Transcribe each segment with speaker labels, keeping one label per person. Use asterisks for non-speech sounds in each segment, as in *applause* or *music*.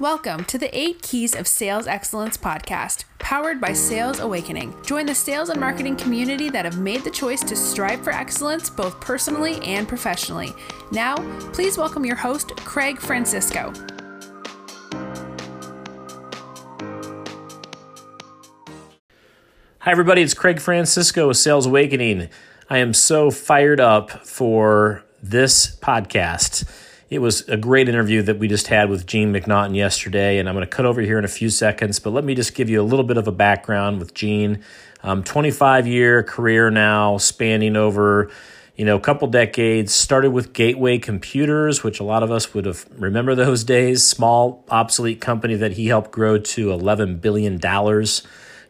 Speaker 1: Welcome to the 8 Keys of Sales Excellence podcast, powered by Sales Awakening. Join the sales and marketing community that have made the choice to strive for excellence both personally and professionally. Now, please welcome your host, Craig Francisco.
Speaker 2: Hi, everybody. It's Craig Francisco with Sales Awakening. I am so fired up for this podcast. It was a great interview that we just had with Gene McNaughton yesterday, and I'm going to cut over here in a few seconds. But let me just give you a little bit of a background with Gene. Um, 25 year career now, spanning over you know a couple decades. Started with Gateway Computers, which a lot of us would have remember those days. Small obsolete company that he helped grow to 11 billion dollars.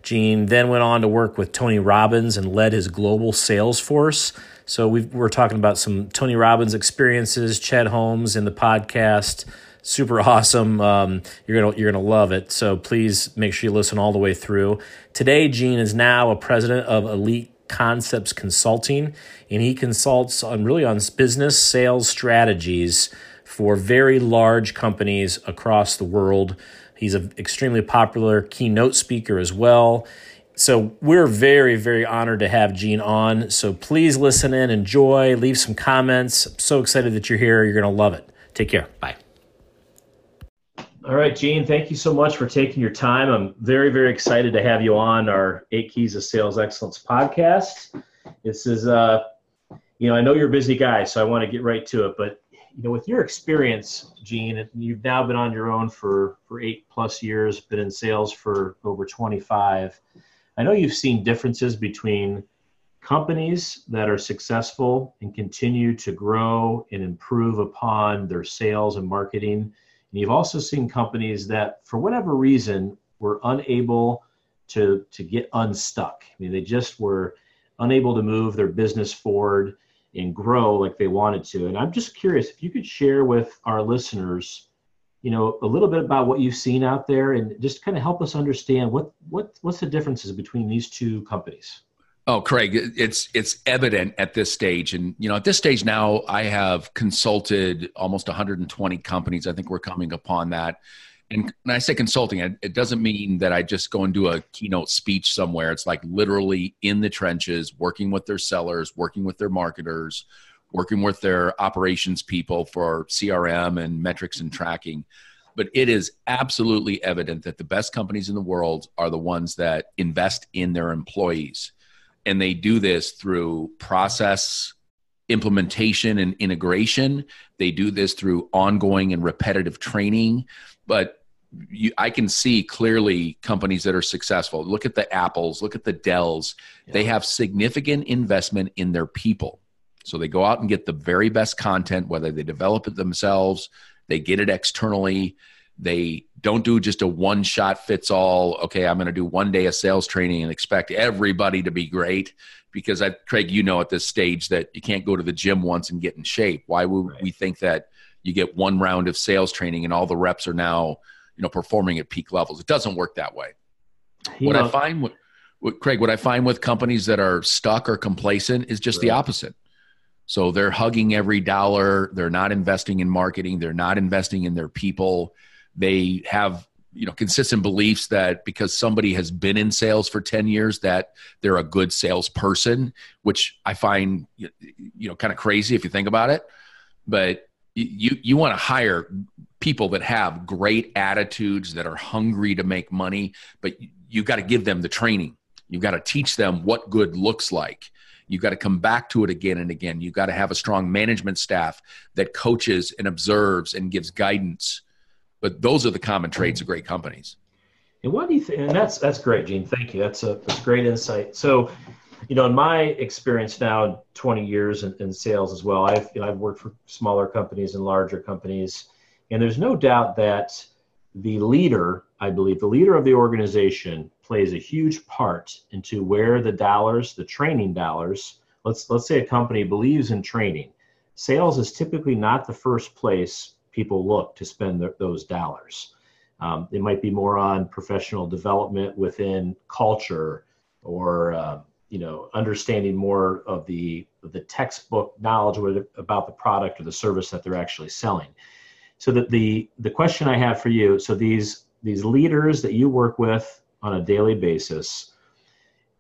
Speaker 2: Gene then went on to work with Tony Robbins and led his global sales force. So we are talking about some Tony Robbins experiences, Chet Holmes in the podcast. Super awesome. Um, you're gonna you're gonna love it. So please make sure you listen all the way through. Today, Gene is now a president of Elite Concepts Consulting, and he consults on really on business sales strategies for very large companies across the world. He's an extremely popular keynote speaker as well. So we're very, very honored to have Gene on. So please listen in, enjoy, leave some comments. I'm so excited that you're here. You're going to love it. Take care. Bye. All right, Gene, thank you so much for taking your time. I'm very, very excited to have you on our Eight Keys of Sales Excellence podcast. This is, uh, you know, I know you're a busy guy, so I want to get right to it. But, you know, with your experience, Gene, you've now been on your own for, for eight plus years, been in sales for over 25 I know you've seen differences between companies that are successful and continue to grow and improve upon their sales and marketing. And you've also seen companies that, for whatever reason, were unable to, to get unstuck. I mean, they just were unable to move their business forward and grow like they wanted to. And I'm just curious if you could share with our listeners you know a little bit about what you've seen out there and just kind of help us understand what what what's the differences between these two companies?
Speaker 3: Oh craig it's it's evident at this stage. And you know at this stage now i have consulted almost 120 companies. I think we're coming upon that. And when i say consulting it doesn't mean that i just go and do a keynote speech somewhere. It's like literally in the trenches working with their sellers working with their marketers working with their operations people for CRM and metrics and tracking. But it is absolutely evident that the best companies in the world are the ones that invest in their employees. And they do this through process implementation and integration. They do this through ongoing and repetitive training. But you, I can see clearly companies that are successful. Look at the Apples, look at the Dells. Yeah. They have significant investment in their people so they go out and get the very best content, whether they develop it themselves, they get it externally. They don't do just a one shot fits all. Okay, I'm going to do one day of sales training and expect everybody to be great. Because I, Craig, you know at this stage that you can't go to the gym once and get in shape. Why would right. we think that you get one round of sales training and all the reps are now, you know, performing at peak levels? It doesn't work that way. You what know, I find, with, Craig, what I find with companies that are stuck or complacent is just right. the opposite. So they're hugging every dollar. They're not investing in marketing. They're not investing in their people. They have you know consistent beliefs that because somebody has been in sales for 10 years that they're a good salesperson which i find you know kind of crazy if you think about it but you you want to hire people that have great attitudes that are hungry to make money but you've got to give them the training you've got to teach them what good looks like You've got to come back to it again and again. You've got to have a strong management staff that coaches and observes and gives guidance. But those are the common traits of great companies.
Speaker 2: And what do you think? And that's that's great, Gene. Thank you. That's a that's great insight. So, you know, in my experience now, 20 years in, in sales as well, I've you know, I've worked for smaller companies and larger companies, and there's no doubt that the leader, I believe, the leader of the organization plays a huge part into where the dollars, the training dollars, let's let's say a company believes in training. Sales is typically not the first place people look to spend the, those dollars. Um, it might be more on professional development within culture or uh, you know understanding more of the the textbook knowledge about the product or the service that they're actually selling So that the the question I have for you, so these these leaders that you work with on a daily basis,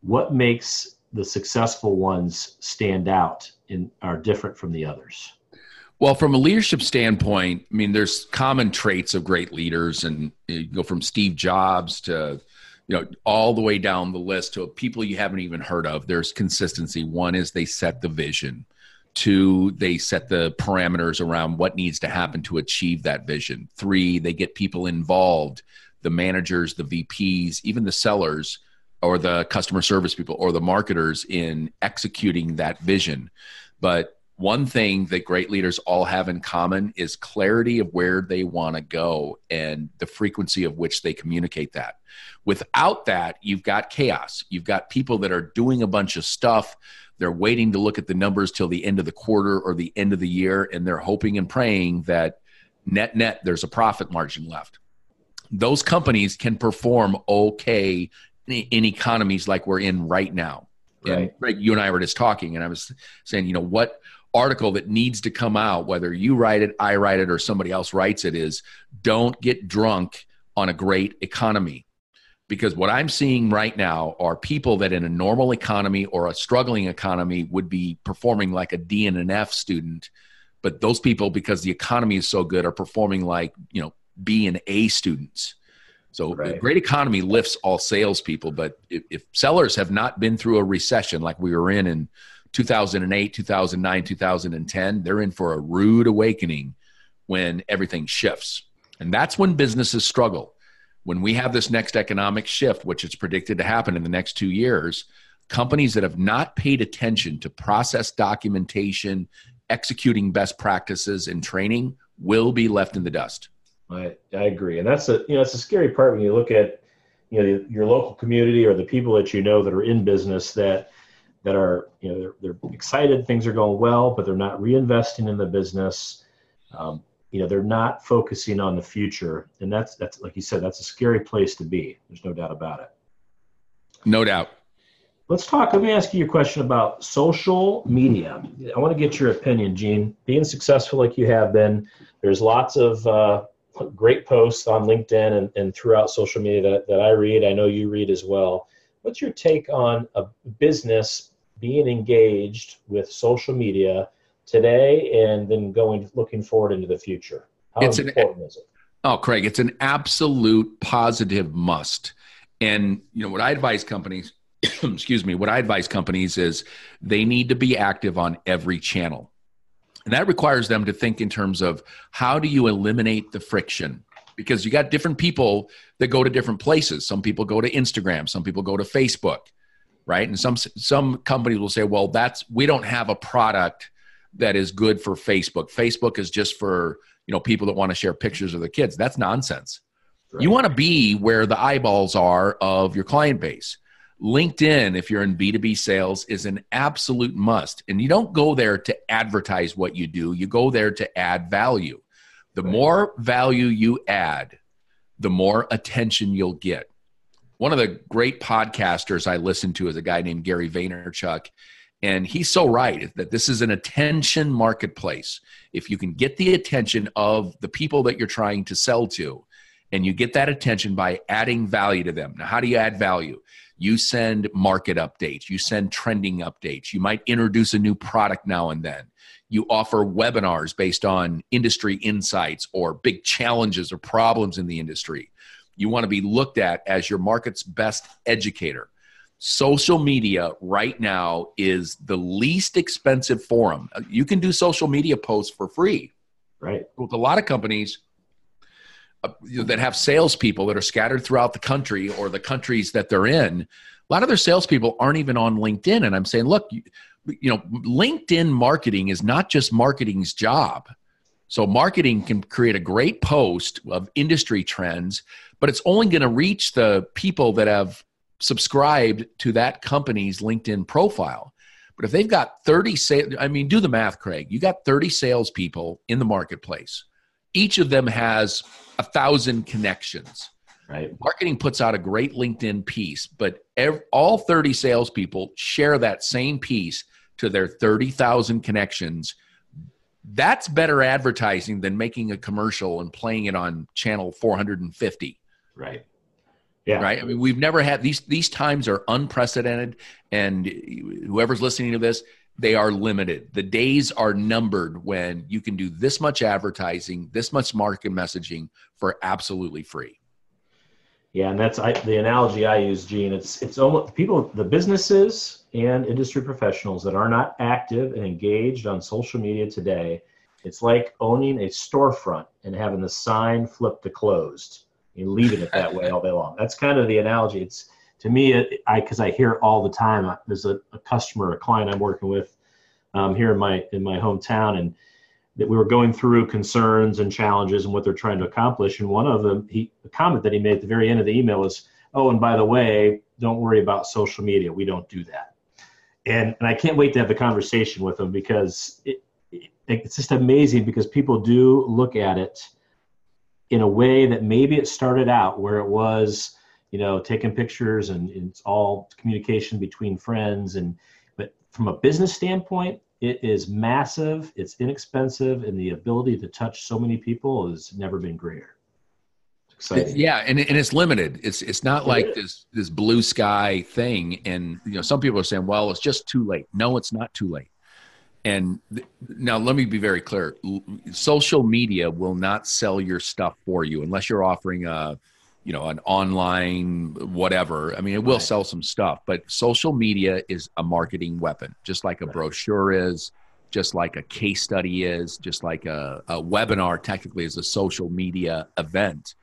Speaker 2: what makes the successful ones stand out and are different from the others?
Speaker 3: Well, from a leadership standpoint, I mean, there's common traits of great leaders, and you go from Steve Jobs to, you know, all the way down the list to people you haven't even heard of. There's consistency. One is they set the vision. Two, they set the parameters around what needs to happen to achieve that vision. Three, they get people involved the managers, the VPs, even the sellers or the customer service people or the marketers in executing that vision. But one thing that great leaders all have in common is clarity of where they want to go and the frequency of which they communicate that. Without that, you've got chaos. You've got people that are doing a bunch of stuff. They're waiting to look at the numbers till the end of the quarter or the end of the year, and they're hoping and praying that net net there's a profit margin left. Those companies can perform okay in economies like we're in right now. Right. And you and I were just talking, and I was saying, you know, what article that needs to come out, whether you write it, I write it, or somebody else writes it, is don't get drunk on a great economy. Because what I'm seeing right now are people that in a normal economy or a struggling economy would be performing like a D and an F student. But those people, because the economy is so good, are performing like, you know, B and A students. So right. a great economy lifts all salespeople. But if, if sellers have not been through a recession like we were in in 2008, 2009, 2010, they're in for a rude awakening when everything shifts. And that's when businesses struggle. When we have this next economic shift, which is predicted to happen in the next two years, companies that have not paid attention to process documentation, executing best practices, and training will be left in the dust.
Speaker 2: I, I agree. And that's a, you know, it's a scary part when you look at, you know, your local community or the people that you know that are in business that that are you know they're, they're excited things are going well but they're not reinvesting in the business um, you know they're not focusing on the future. And that's that's like you said that's a scary place to be. There's no doubt about it.
Speaker 3: No doubt.
Speaker 2: Let's talk let me ask you a question about social media. I want to get your opinion gene. Being successful like you have been there's lots of uh, great posts on linkedin and, and throughout social media that, that i read. I know you read as well. What's your take on a business being engaged with social media today and then going looking forward into the future? How it's important an, is it?
Speaker 3: Oh, Craig, it's an absolute positive must. And you know what I advise companies, *coughs* excuse me, what I advise companies is they need to be active on every channel. And that requires them to think in terms of how do you eliminate the friction? Because you got different people that go to different places. Some people go to Instagram, some people go to Facebook right? And some some companies will say, well, that's we don't have a product that is good for Facebook. Facebook is just for you know people that want to share pictures of their kids. That's nonsense. Right. You want to be where the eyeballs are of your client base. LinkedIn, if you're in B2B sales, is an absolute must. And you don't go there to advertise what you do, you go there to add value. The right. more value you add, the more attention you'll get one of the great podcasters I listen to is a guy named Gary Vaynerchuk. And he's so right that this is an attention marketplace. If you can get the attention of the people that you're trying to sell to, and you get that attention by adding value to them. Now, how do you add value? You send market updates, you send trending updates, you might introduce a new product now and then. You offer webinars based on industry insights or big challenges or problems in the industry. You want to be looked at as your market's best educator. Social media right now is the least expensive forum. You can do social media posts for free.
Speaker 2: Right.
Speaker 3: With a lot of companies uh, you know, that have salespeople that are scattered throughout the country or the countries that they're in, a lot of their salespeople aren't even on LinkedIn. And I'm saying, look, you, you know, LinkedIn marketing is not just marketing's job. So marketing can create a great post of industry trends, but it's only going to reach the people that have subscribed to that company's LinkedIn profile. But if they've got 30 sales, I mean, do the math, Craig. You got 30 salespeople in the marketplace. Each of them has a thousand connections.
Speaker 2: Right.
Speaker 3: Marketing puts out a great LinkedIn piece, but every, all 30 salespeople share that same piece to their 30,000 connections that's better advertising than making a commercial and playing it on channel 450
Speaker 2: right
Speaker 3: yeah. Right. I mean, we've never had these these times are unprecedented, and whoever's listening to this, they are limited. The days are numbered when you can do this much advertising, this much market messaging for absolutely free.
Speaker 2: Yeah, and that's I, the analogy I use, Gene. It's it's almost people, the businesses and industry professionals that are not active and engaged on social media today. It's like owning a storefront and having the sign flipped to closed and leaving it that way all day long. That's kind of the analogy. It's to me, it, I because I hear all the time. There's a, a customer, a client I'm working with um, here in my in my hometown, and that we were going through concerns and challenges and what they're trying to accomplish. And one of them, he the comment that he made at the very end of the email was, "Oh, and by the way, don't worry about social media. We don't do that." And and I can't wait to have the conversation with him because it, it, it's just amazing because people do look at it in a way that maybe it started out where it was you know taking pictures and, and it's all communication between friends and but from a business standpoint it is massive it's inexpensive and the ability to touch so many people has never been greater
Speaker 3: Exciting. Yeah, and, and it's limited. It's it's not like is. this this blue sky thing. And you know, some people are saying, "Well, it's just too late." No, it's not too late. And th- now let me be very clear. social media will not sell your stuff for you unless you're offering a, you know, an online whatever. I mean, it will right. sell some stuff, but social media is a marketing weapon, just like a right. brochure is, just like a case study is, just like a, a webinar technically is a social media event.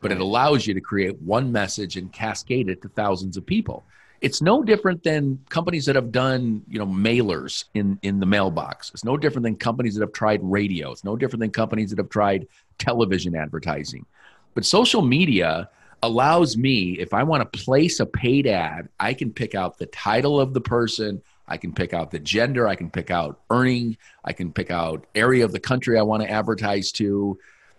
Speaker 3: But right. it allows you to create one message and cascade it to thousands of people it's no different than companies that have done you know mailers in in the mailbox. It's no different than companies that have tried radio. It's no different than companies that have tried television advertising. But social media allows me if i want to place a paid ad i can pick out the title of the person i can pick out the gender i can pick out earning i can pick out area of the country i want to advertise to.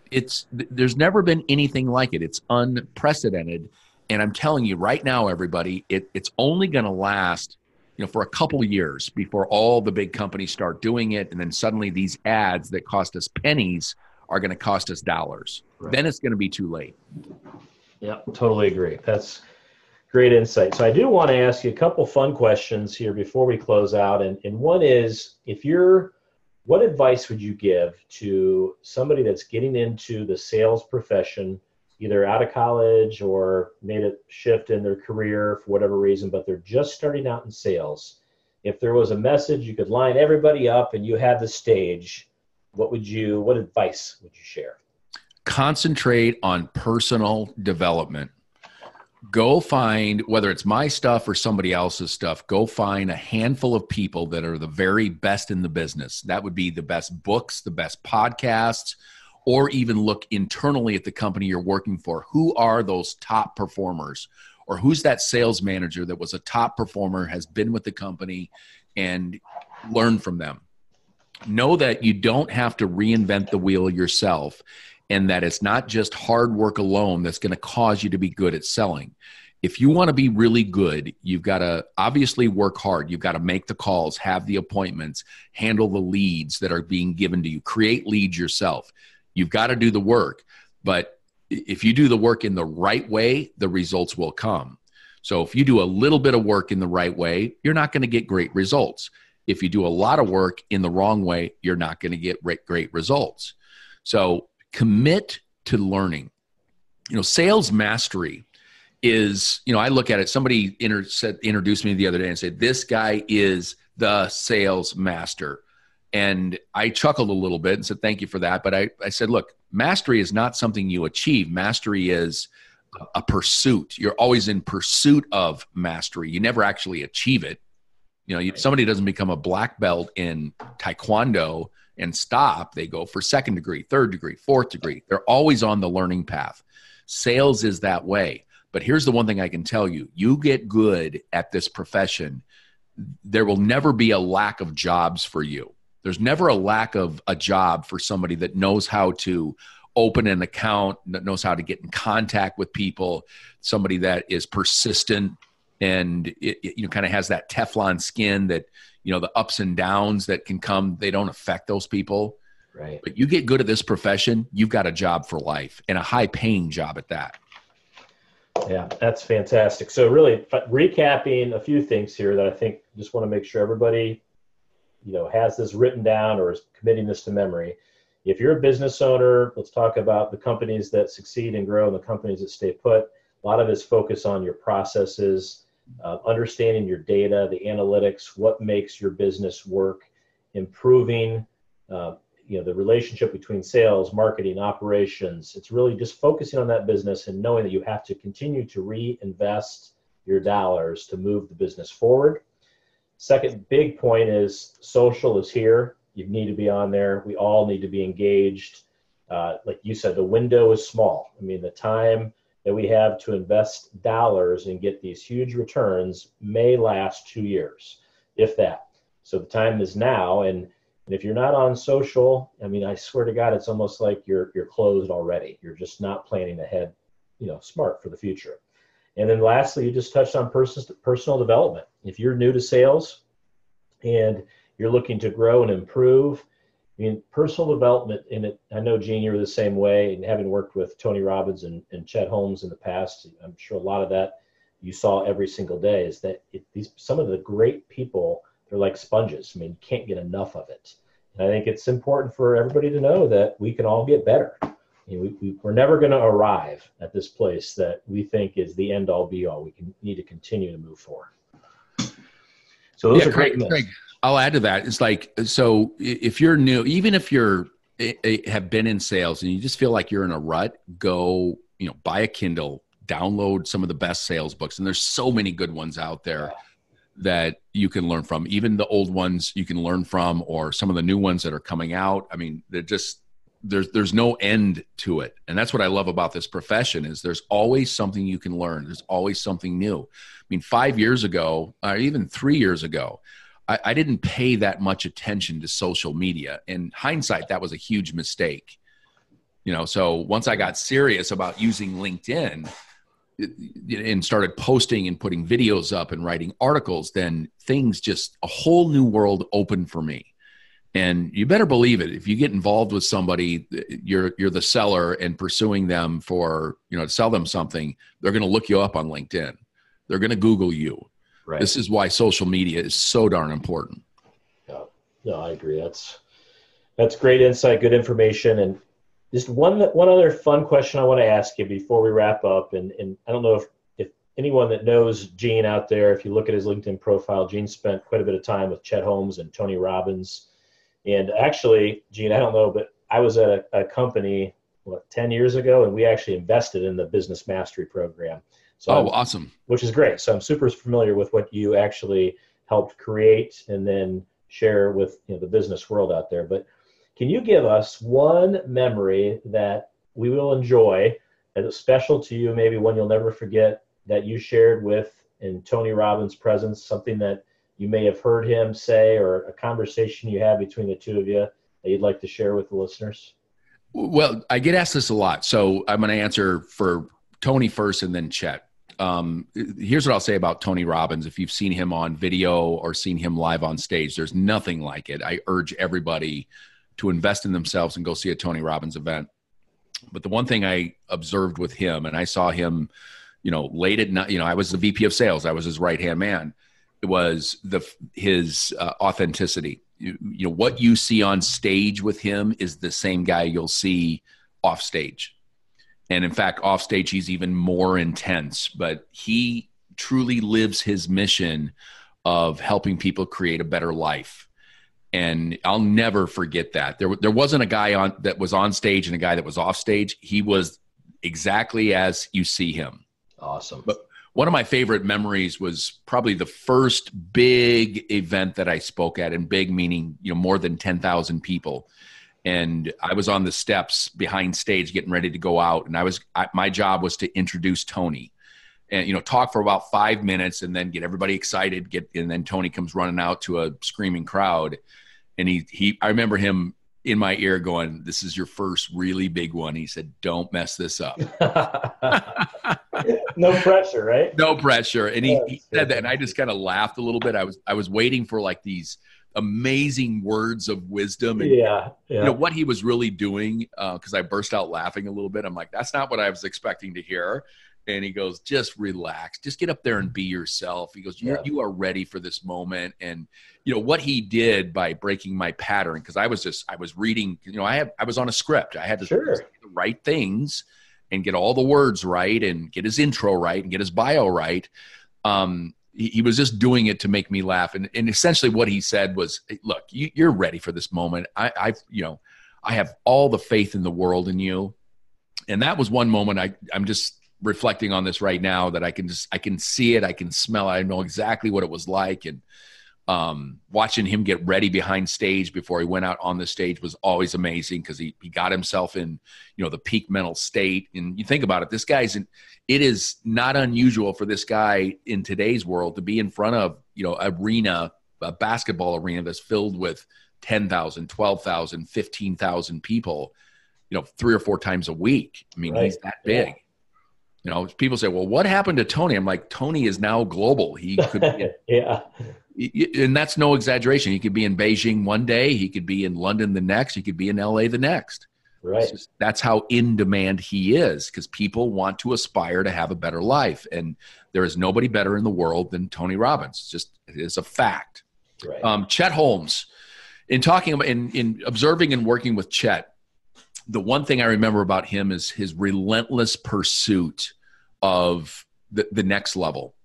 Speaker 3: It's there's never been anything like it. It's unprecedented and I'm telling you right now, everybody, it, it's only going to last, you know, for a couple years before all the big companies start doing it, and then suddenly these ads that cost us pennies are going to cost us dollars. Right. Then it's going to be too late.
Speaker 2: Yeah, totally agree. That's great insight. So I do want to ask you a couple fun questions here before we close out, and and one is if you're what advice would you give to somebody that's getting into the sales profession either out of college or made a shift in their career for whatever reason, but they're just starting out in sales. If there was a message you could line everybody up and you had the stage, what would you what advice would you share?
Speaker 3: Concentrate on personal development. Go find whether it's my stuff or somebody else's stuff, go find a handful of people that are the very best in the business. That would be the best books, the best podcasts, or even look internally at the company you're working for. Who are those top performers? Or who's that sales manager that was a top performer, has been with the company, and learn from them? Know that you don't have to reinvent the wheel yourself, and that it's not just hard work alone that's going to cause you to be good at selling if you want to be really good, you've got to obviously work hard. You've got to make the calls, have the appointments, handle the leads that are being given to you, create leads yourself. You've got to do the work. But if you do the work in the right way, the results will come. So if you do a little bit of work in the right way, you're not going to get great results. If you do a lot of work in the wrong way, you're not going to get great results. So commit to learning. You know, sales mastery is, you know, I look at it, somebody inter- said, introduced me the other day and said, this guy is the sales master. And I chuckled a little bit and said, Thank you for that. But I, I said, Look, mastery is not something you achieve, mastery is a pursuit. You're always in pursuit of mastery. You never actually achieve it. You know, right. somebody doesn't become a black belt in taekwondo and stop. They go for second degree, third degree, fourth degree. They're always on the learning path. Sales is that way. But here's the one thing I can tell you you get good at this profession, there will never be a lack of jobs for you. There's never a lack of a job for somebody that knows how to open an account, that knows how to get in contact with people, somebody that is persistent. and it, it you know kind of has that Teflon skin that you know the ups and downs that can come they don't affect those people.
Speaker 2: Right.
Speaker 3: But you get good at this profession, you've got a job for life and a high paying job at that.
Speaker 2: Yeah, that's fantastic. So really recapping a few things here that I think just want to make sure everybody you know has this written down or is committing this to memory. If you're a business owner, let's talk about the companies that succeed and grow and the companies that stay put. A lot of it's focus on your processes, uh, understanding your data, the analytics, what makes your business work, improving uh, you know the relationship between sales marketing operations it's really just focusing on that business and knowing that you have to continue to reinvest your dollars to move the business forward second big point is social is here. You need to be on there. We all need to be engaged. Uh, like you said the window is small. I mean the time that we have to invest dollars and get these huge returns may last two years if that. So the time is now and and if you're not on social, I mean, I swear to God, it's almost like you're you're closed already. You're just not planning ahead, you know, smart for the future. And then lastly, you just touched on personal personal development. If you're new to sales and you're looking to grow and improve, I mean, personal development in it. I know, Gene, you're the same way. And having worked with Tony Robbins and, and Chet Holmes in the past, I'm sure a lot of that you saw every single day is that it, these some of the great people they're like sponges. I mean, you can't get enough of it. And I think it's important for everybody to know that we can all get better. You know, we, we, we're never going to arrive at this place that we think is the end all be all. We can need to continue to move forward.
Speaker 3: So those yeah, are great. Craig, I'll add to that. It's like so if you're new, even if you're have been in sales and you just feel like you're in a rut, go you know buy a Kindle, download some of the best sales books, and there's so many good ones out there. Yeah that you can learn from even the old ones you can learn from or some of the new ones that are coming out i mean they're just there's there's no end to it. And that's what i love about this profession is there's always something you can learn. There's always something new. I mean five years ago or even three years ago I, I didn't pay that much attention to social media. In hindsight that was a huge mistake. You know so once i got serious about using linkedin and started posting and putting videos up and writing articles, then things just a whole new world opened for me. And you better believe it. If you get involved with somebody, you're you're the seller and pursuing them for you know to sell them something. They're going to look you up on LinkedIn. They're going to Google you. Right. This is why social media is so darn important.
Speaker 2: Yeah, no, I agree. That's that's great insight, good information, and just one one other fun question I want to ask you before we wrap up, and, and I don't know if, if anyone that knows Gene out there, if you look at his LinkedIn profile, Gene spent quite a bit of time with Chet Holmes and Tony Robbins. And actually, Gene, I don't know, but I was at a, a company what 10 years ago, and we actually invested in the business mastery program.
Speaker 3: So oh, I'm, awesome!
Speaker 2: Which is great. So I'm super familiar with what you actually helped create and then share with you know the business world out there. But can you give us one memory that we will enjoy that is special to you, maybe one you'll never forget that you shared with in Tony Robbins' presence, something that you may have heard him say or a conversation you had between the two of you that you'd like to share with the listeners?
Speaker 3: Well, I get asked this a lot. So I'm going to answer for Tony first and then Chet. Um, here's what I'll say about Tony Robbins. If you've seen him on video or seen him live on stage, there's nothing like it. I urge everybody to invest in themselves and go see a Tony Robbins event. But the one thing I observed with him, and I saw him, you know, late at night, you know, I was the VP of sales, I was his right hand man. It was the his uh, authenticity. You, you know, what you see on stage with him is the same guy you'll see off stage. And in fact, off stage, he's even more intense, but he truly lives his mission of helping people create a better life and I'll never forget that. There, there wasn't a guy on that was on stage and a guy that was off stage. He was exactly as you see him.
Speaker 2: Awesome.
Speaker 3: But one of my favorite memories was probably the first big event that I spoke at, and big meaning you know more than ten thousand people. And I was on the steps behind stage, getting ready to go out, and I was I, my job was to introduce Tony. And you know talk for about five minutes and then get everybody excited get and then tony comes running out to a screaming crowd. And he he i remember him in my ear going this is your first really big one. He said don't mess this up *laughs*
Speaker 4: no pressure, right?
Speaker 3: No pressure. And he, he said that, and I just kind of laughed a little bit. I was I was waiting for like these amazing words of wisdom and
Speaker 4: yeah, yeah.
Speaker 3: you know what he was really doing because uh, i burst out laughing a little bit i'm like that's not what i was expecting to hear and he goes just relax just get up there and be yourself he goes yeah. you are ready for this moment and you know what he did by breaking my pattern because i was just i was reading you know i had i was on a script i had to
Speaker 4: sure.
Speaker 3: the right things and get all the words right and get his intro right and get his bio right um, he, he, was just doing it to make me laugh. And, and essentially what he said was, look, you, are ready for this moment. I, I've, you know, I have all the faith in the world in you. And that was one moment I, I'm just reflecting on this right now that I can just, I can see it. I can smell it. I know exactly what it was like. And, um, watching him get ready behind stage before he went out on the stage was always amazing because he, he got himself in you know the peak mental state and you think about it this guy's in it is not unusual for this guy in today's world to be in front of you know arena a basketball arena that's filled with 10,000 12,000 15,000 people you know three or four times a week i mean right. he's that big yeah. You know, people say, "Well, what happened to Tony?" I'm like, "Tony is now global. He could, *laughs*
Speaker 4: yeah,
Speaker 3: and that's no exaggeration. He could be in Beijing one day, he could be in London the next, he could be in LA the next.
Speaker 4: Right.
Speaker 3: Just, that's how in demand he is because people want to aspire to have a better life. And there is nobody better in the world than Tony Robbins. It's just it is a fact.
Speaker 4: Right.
Speaker 3: Um, Chet Holmes, in talking about, in, in observing and working with Chet, the one thing I remember about him is his relentless pursuit of the, the next level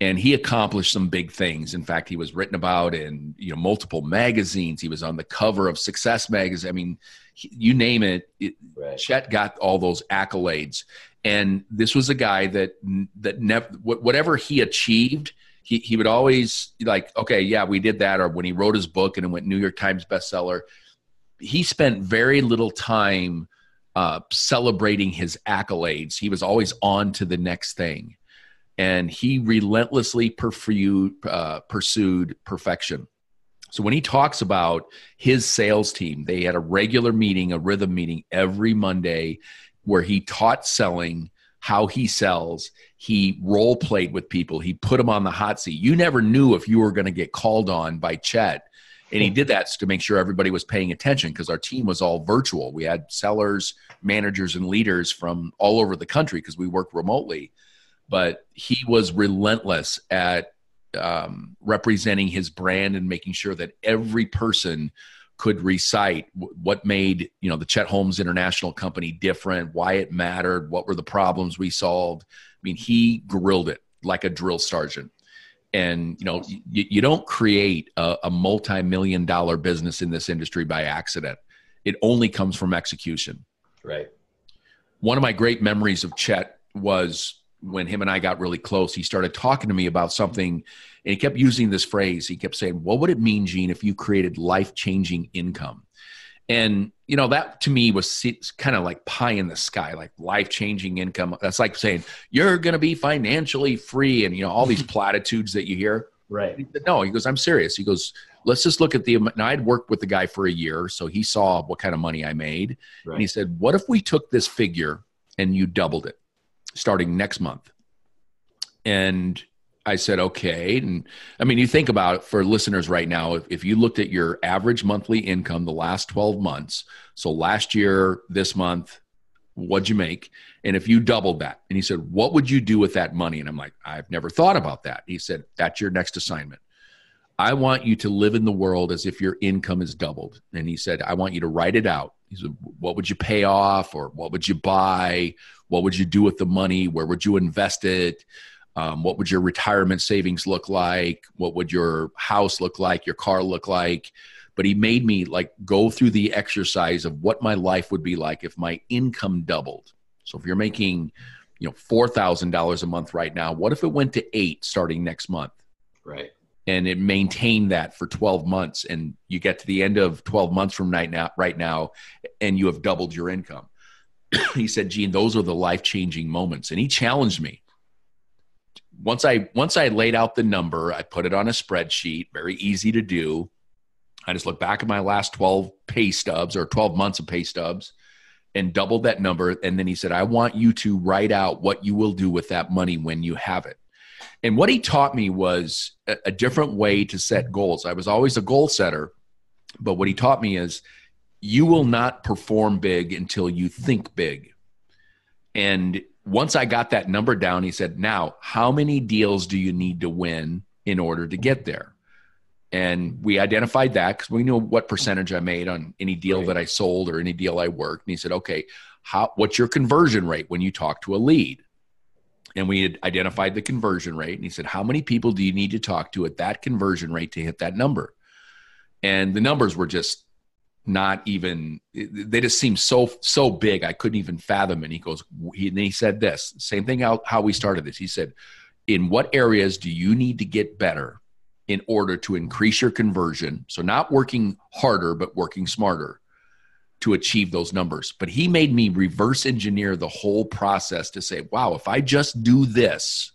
Speaker 3: and he accomplished some big things. In fact, he was written about in you know multiple magazines. He was on the cover of Success magazine. I mean, he, you name it, it right. Chet got all those accolades. And this was a guy that that never whatever he achieved, he he would always like, okay, yeah, we did that. Or when he wrote his book and it went New York Times bestseller, he spent very little time uh, celebrating his accolades. He was always on to the next thing and he relentlessly pursued, uh, pursued perfection. So when he talks about his sales team, they had a regular meeting, a rhythm meeting every Monday where he taught selling, how he sells. He role played with people. He put them on the hot seat. You never knew if you were going to get called on by Chet. And he did that to make sure everybody was paying attention because our team was all virtual. We had sellers, managers, and leaders from all over the country because we work remotely but he was relentless at um, representing his brand and making sure that every person could recite what made you know the Chet Holmes International Company different, why it mattered, what were the problems we solved. I mean, he grilled it like a drill sergeant. And you know, you, you don't create a, a multi-million dollar business in this industry by accident. It only comes from execution.
Speaker 4: Right.
Speaker 3: One of my great memories of Chet was when him and I got really close, he started talking to me about something and he kept using this phrase. He kept saying, What would it mean, Gene, if you created life changing income? And, you know, that to me was kind of like pie in the sky, like life changing income. That's like saying, You're going to be financially free and, you know, all these *laughs* platitudes that you hear.
Speaker 4: Right.
Speaker 3: He said, no, he goes, I'm serious. He goes, let's just look at the, now I'd worked with the guy for a year. So he saw what kind of money I made. Right. And he said, what if we took this figure and you doubled it? Starting next month. And I said, okay. And I mean, you think about it for listeners right now, if, if you looked at your average monthly income the last 12 months, so last year, this month, what'd you make? And if you doubled that, and he said, what would you do with that money? And I'm like, I've never thought about that. He said, that's your next assignment. I want you to live in the world as if your income is doubled. And he said, I want you to write it out. He said, What would you pay off, or what would you buy? What would you do with the money? Where would you invest it? Um, what would your retirement savings look like? What would your house look like? Your car look like? But he made me like go through the exercise of what my life would be like if my income doubled. So if you're making, you know, four thousand dollars a month right now, what if it went to eight starting next month?
Speaker 4: Right
Speaker 3: and it maintained that for 12 months and you get to the end of 12 months from right now right now and you have doubled your income *clears throat* he said gene those are the life-changing moments and he challenged me once i once i laid out the number i put it on a spreadsheet very easy to do i just look back at my last 12 pay stubs or 12 months of pay stubs and doubled that number. And then he said, I want you to write out what you will do with that money when you have it. And what he taught me was a, a different way to set goals. I was always a goal setter, but what he taught me is you will not perform big until you think big. And once I got that number down, he said, Now, how many deals do you need to win in order to get there? And we identified that because we knew what percentage I made on any deal right. that I sold or any deal I worked. And he said, Okay, how, what's your conversion rate when you talk to a lead? And we had identified the conversion rate. And he said, How many people do you need to talk to at that conversion rate to hit that number? And the numbers were just not even they just seemed so so big i couldn't even fathom and he goes he, and he said this same thing how, how we started this he said in what areas do you need to get better in order to increase your conversion so not working harder but working smarter to achieve those numbers but he made me reverse engineer the whole process to say wow if i just do this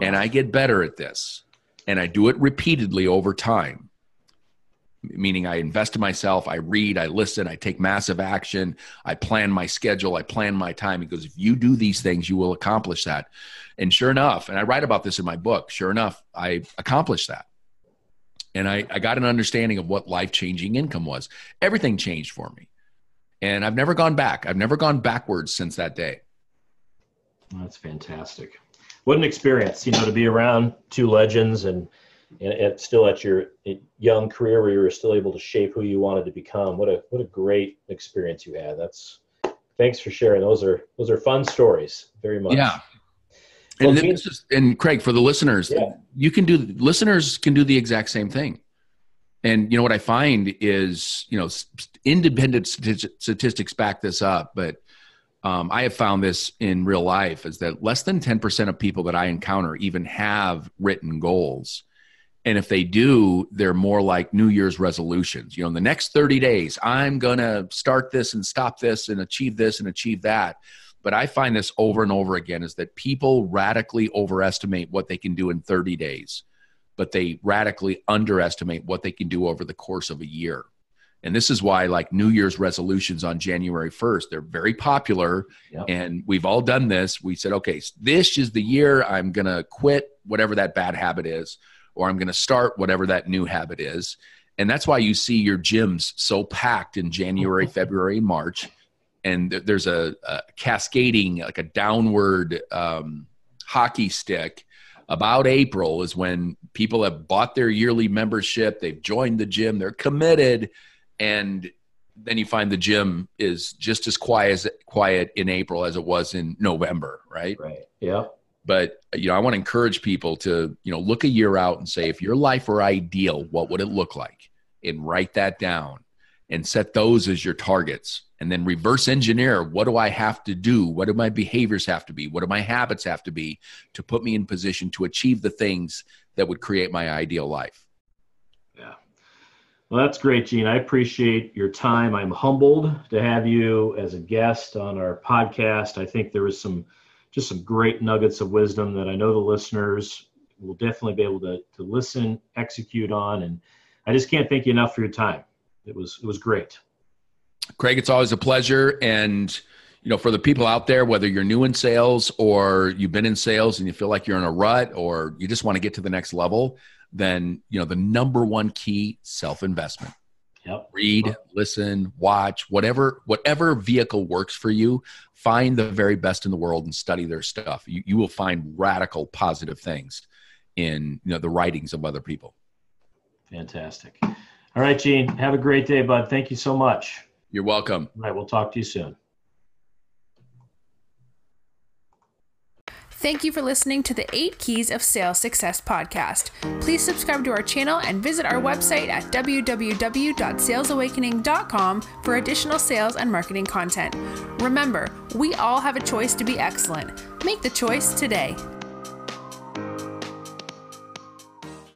Speaker 3: and i get better at this and i do it repeatedly over time meaning I invest in myself, I read, I listen, I take massive action, I plan my schedule, I plan my time. Because if you do these things, you will accomplish that. And sure enough, and I write about this in my book, sure enough, I accomplished that. And I, I got an understanding of what life changing income was. Everything changed for me. And I've never gone back. I've never gone backwards since that day.
Speaker 4: That's fantastic. What an experience, you know, to be around two legends and and, and still at your young career where you were still able to shape who you wanted to become. What a what a great experience you had. That's thanks for sharing. Those are those are fun stories. Very much.
Speaker 3: Yeah. Well, and, is, and Craig, for the listeners, yeah. you can do listeners can do the exact same thing. And you know what I find is, you know, independent statistics back this up, but um, I have found this in real life is that less than 10% of people that I encounter even have written goals. And if they do, they're more like New Year's resolutions. You know, in the next 30 days, I'm going to start this and stop this and achieve this and achieve that. But I find this over and over again is that people radically overestimate what they can do in 30 days, but they radically underestimate what they can do over the course of a year. And this is why, like New Year's resolutions on January 1st, they're very popular. Yep. And we've all done this. We said, okay, this is the year I'm going to quit whatever that bad habit is or I'm going to start whatever that new habit is. And that's why you see your gyms so packed in January, *laughs* February, March. And there's a, a cascading, like a downward um, hockey stick. About April is when people have bought their yearly membership, they've joined the gym, they're committed, and then you find the gym is just as quiet as quiet in April as it was in November, right?
Speaker 4: Right. Yeah.
Speaker 3: But you know, I want to encourage people to you know look a year out and say, if your life were ideal, what would it look like? And write that down and set those as your targets. And then reverse engineer what do I have to do? What do my behaviors have to be? What do my habits have to be to put me in position to achieve the things that would create my ideal life?
Speaker 4: Yeah. Well, that's great, Gene. I appreciate your time. I'm humbled to have you as a guest on our podcast. I think there was some just some great nuggets of wisdom that I know the listeners will definitely be able to, to listen, execute on. And I just can't thank you enough for your time. It was, it was great.
Speaker 3: Craig, it's always a pleasure. And, you know, for the people out there, whether you're new in sales or you've been in sales and you feel like you're in a rut or you just want to get to the next level, then, you know, the number one key self investment.
Speaker 4: Yep.
Speaker 3: Read, listen, watch, whatever whatever vehicle works for you. Find the very best in the world and study their stuff. You, you will find radical positive things in you know the writings of other people.
Speaker 4: Fantastic. All right, Gene. Have a great day, bud. Thank you so much.
Speaker 3: You're welcome.
Speaker 4: All right, we'll talk to you soon.
Speaker 1: Thank you for listening to the 8 Keys of Sales Success podcast. Please subscribe to our channel and visit our website at www.salesawakening.com for additional sales and marketing content. Remember, we all have a choice to be excellent. Make the choice today.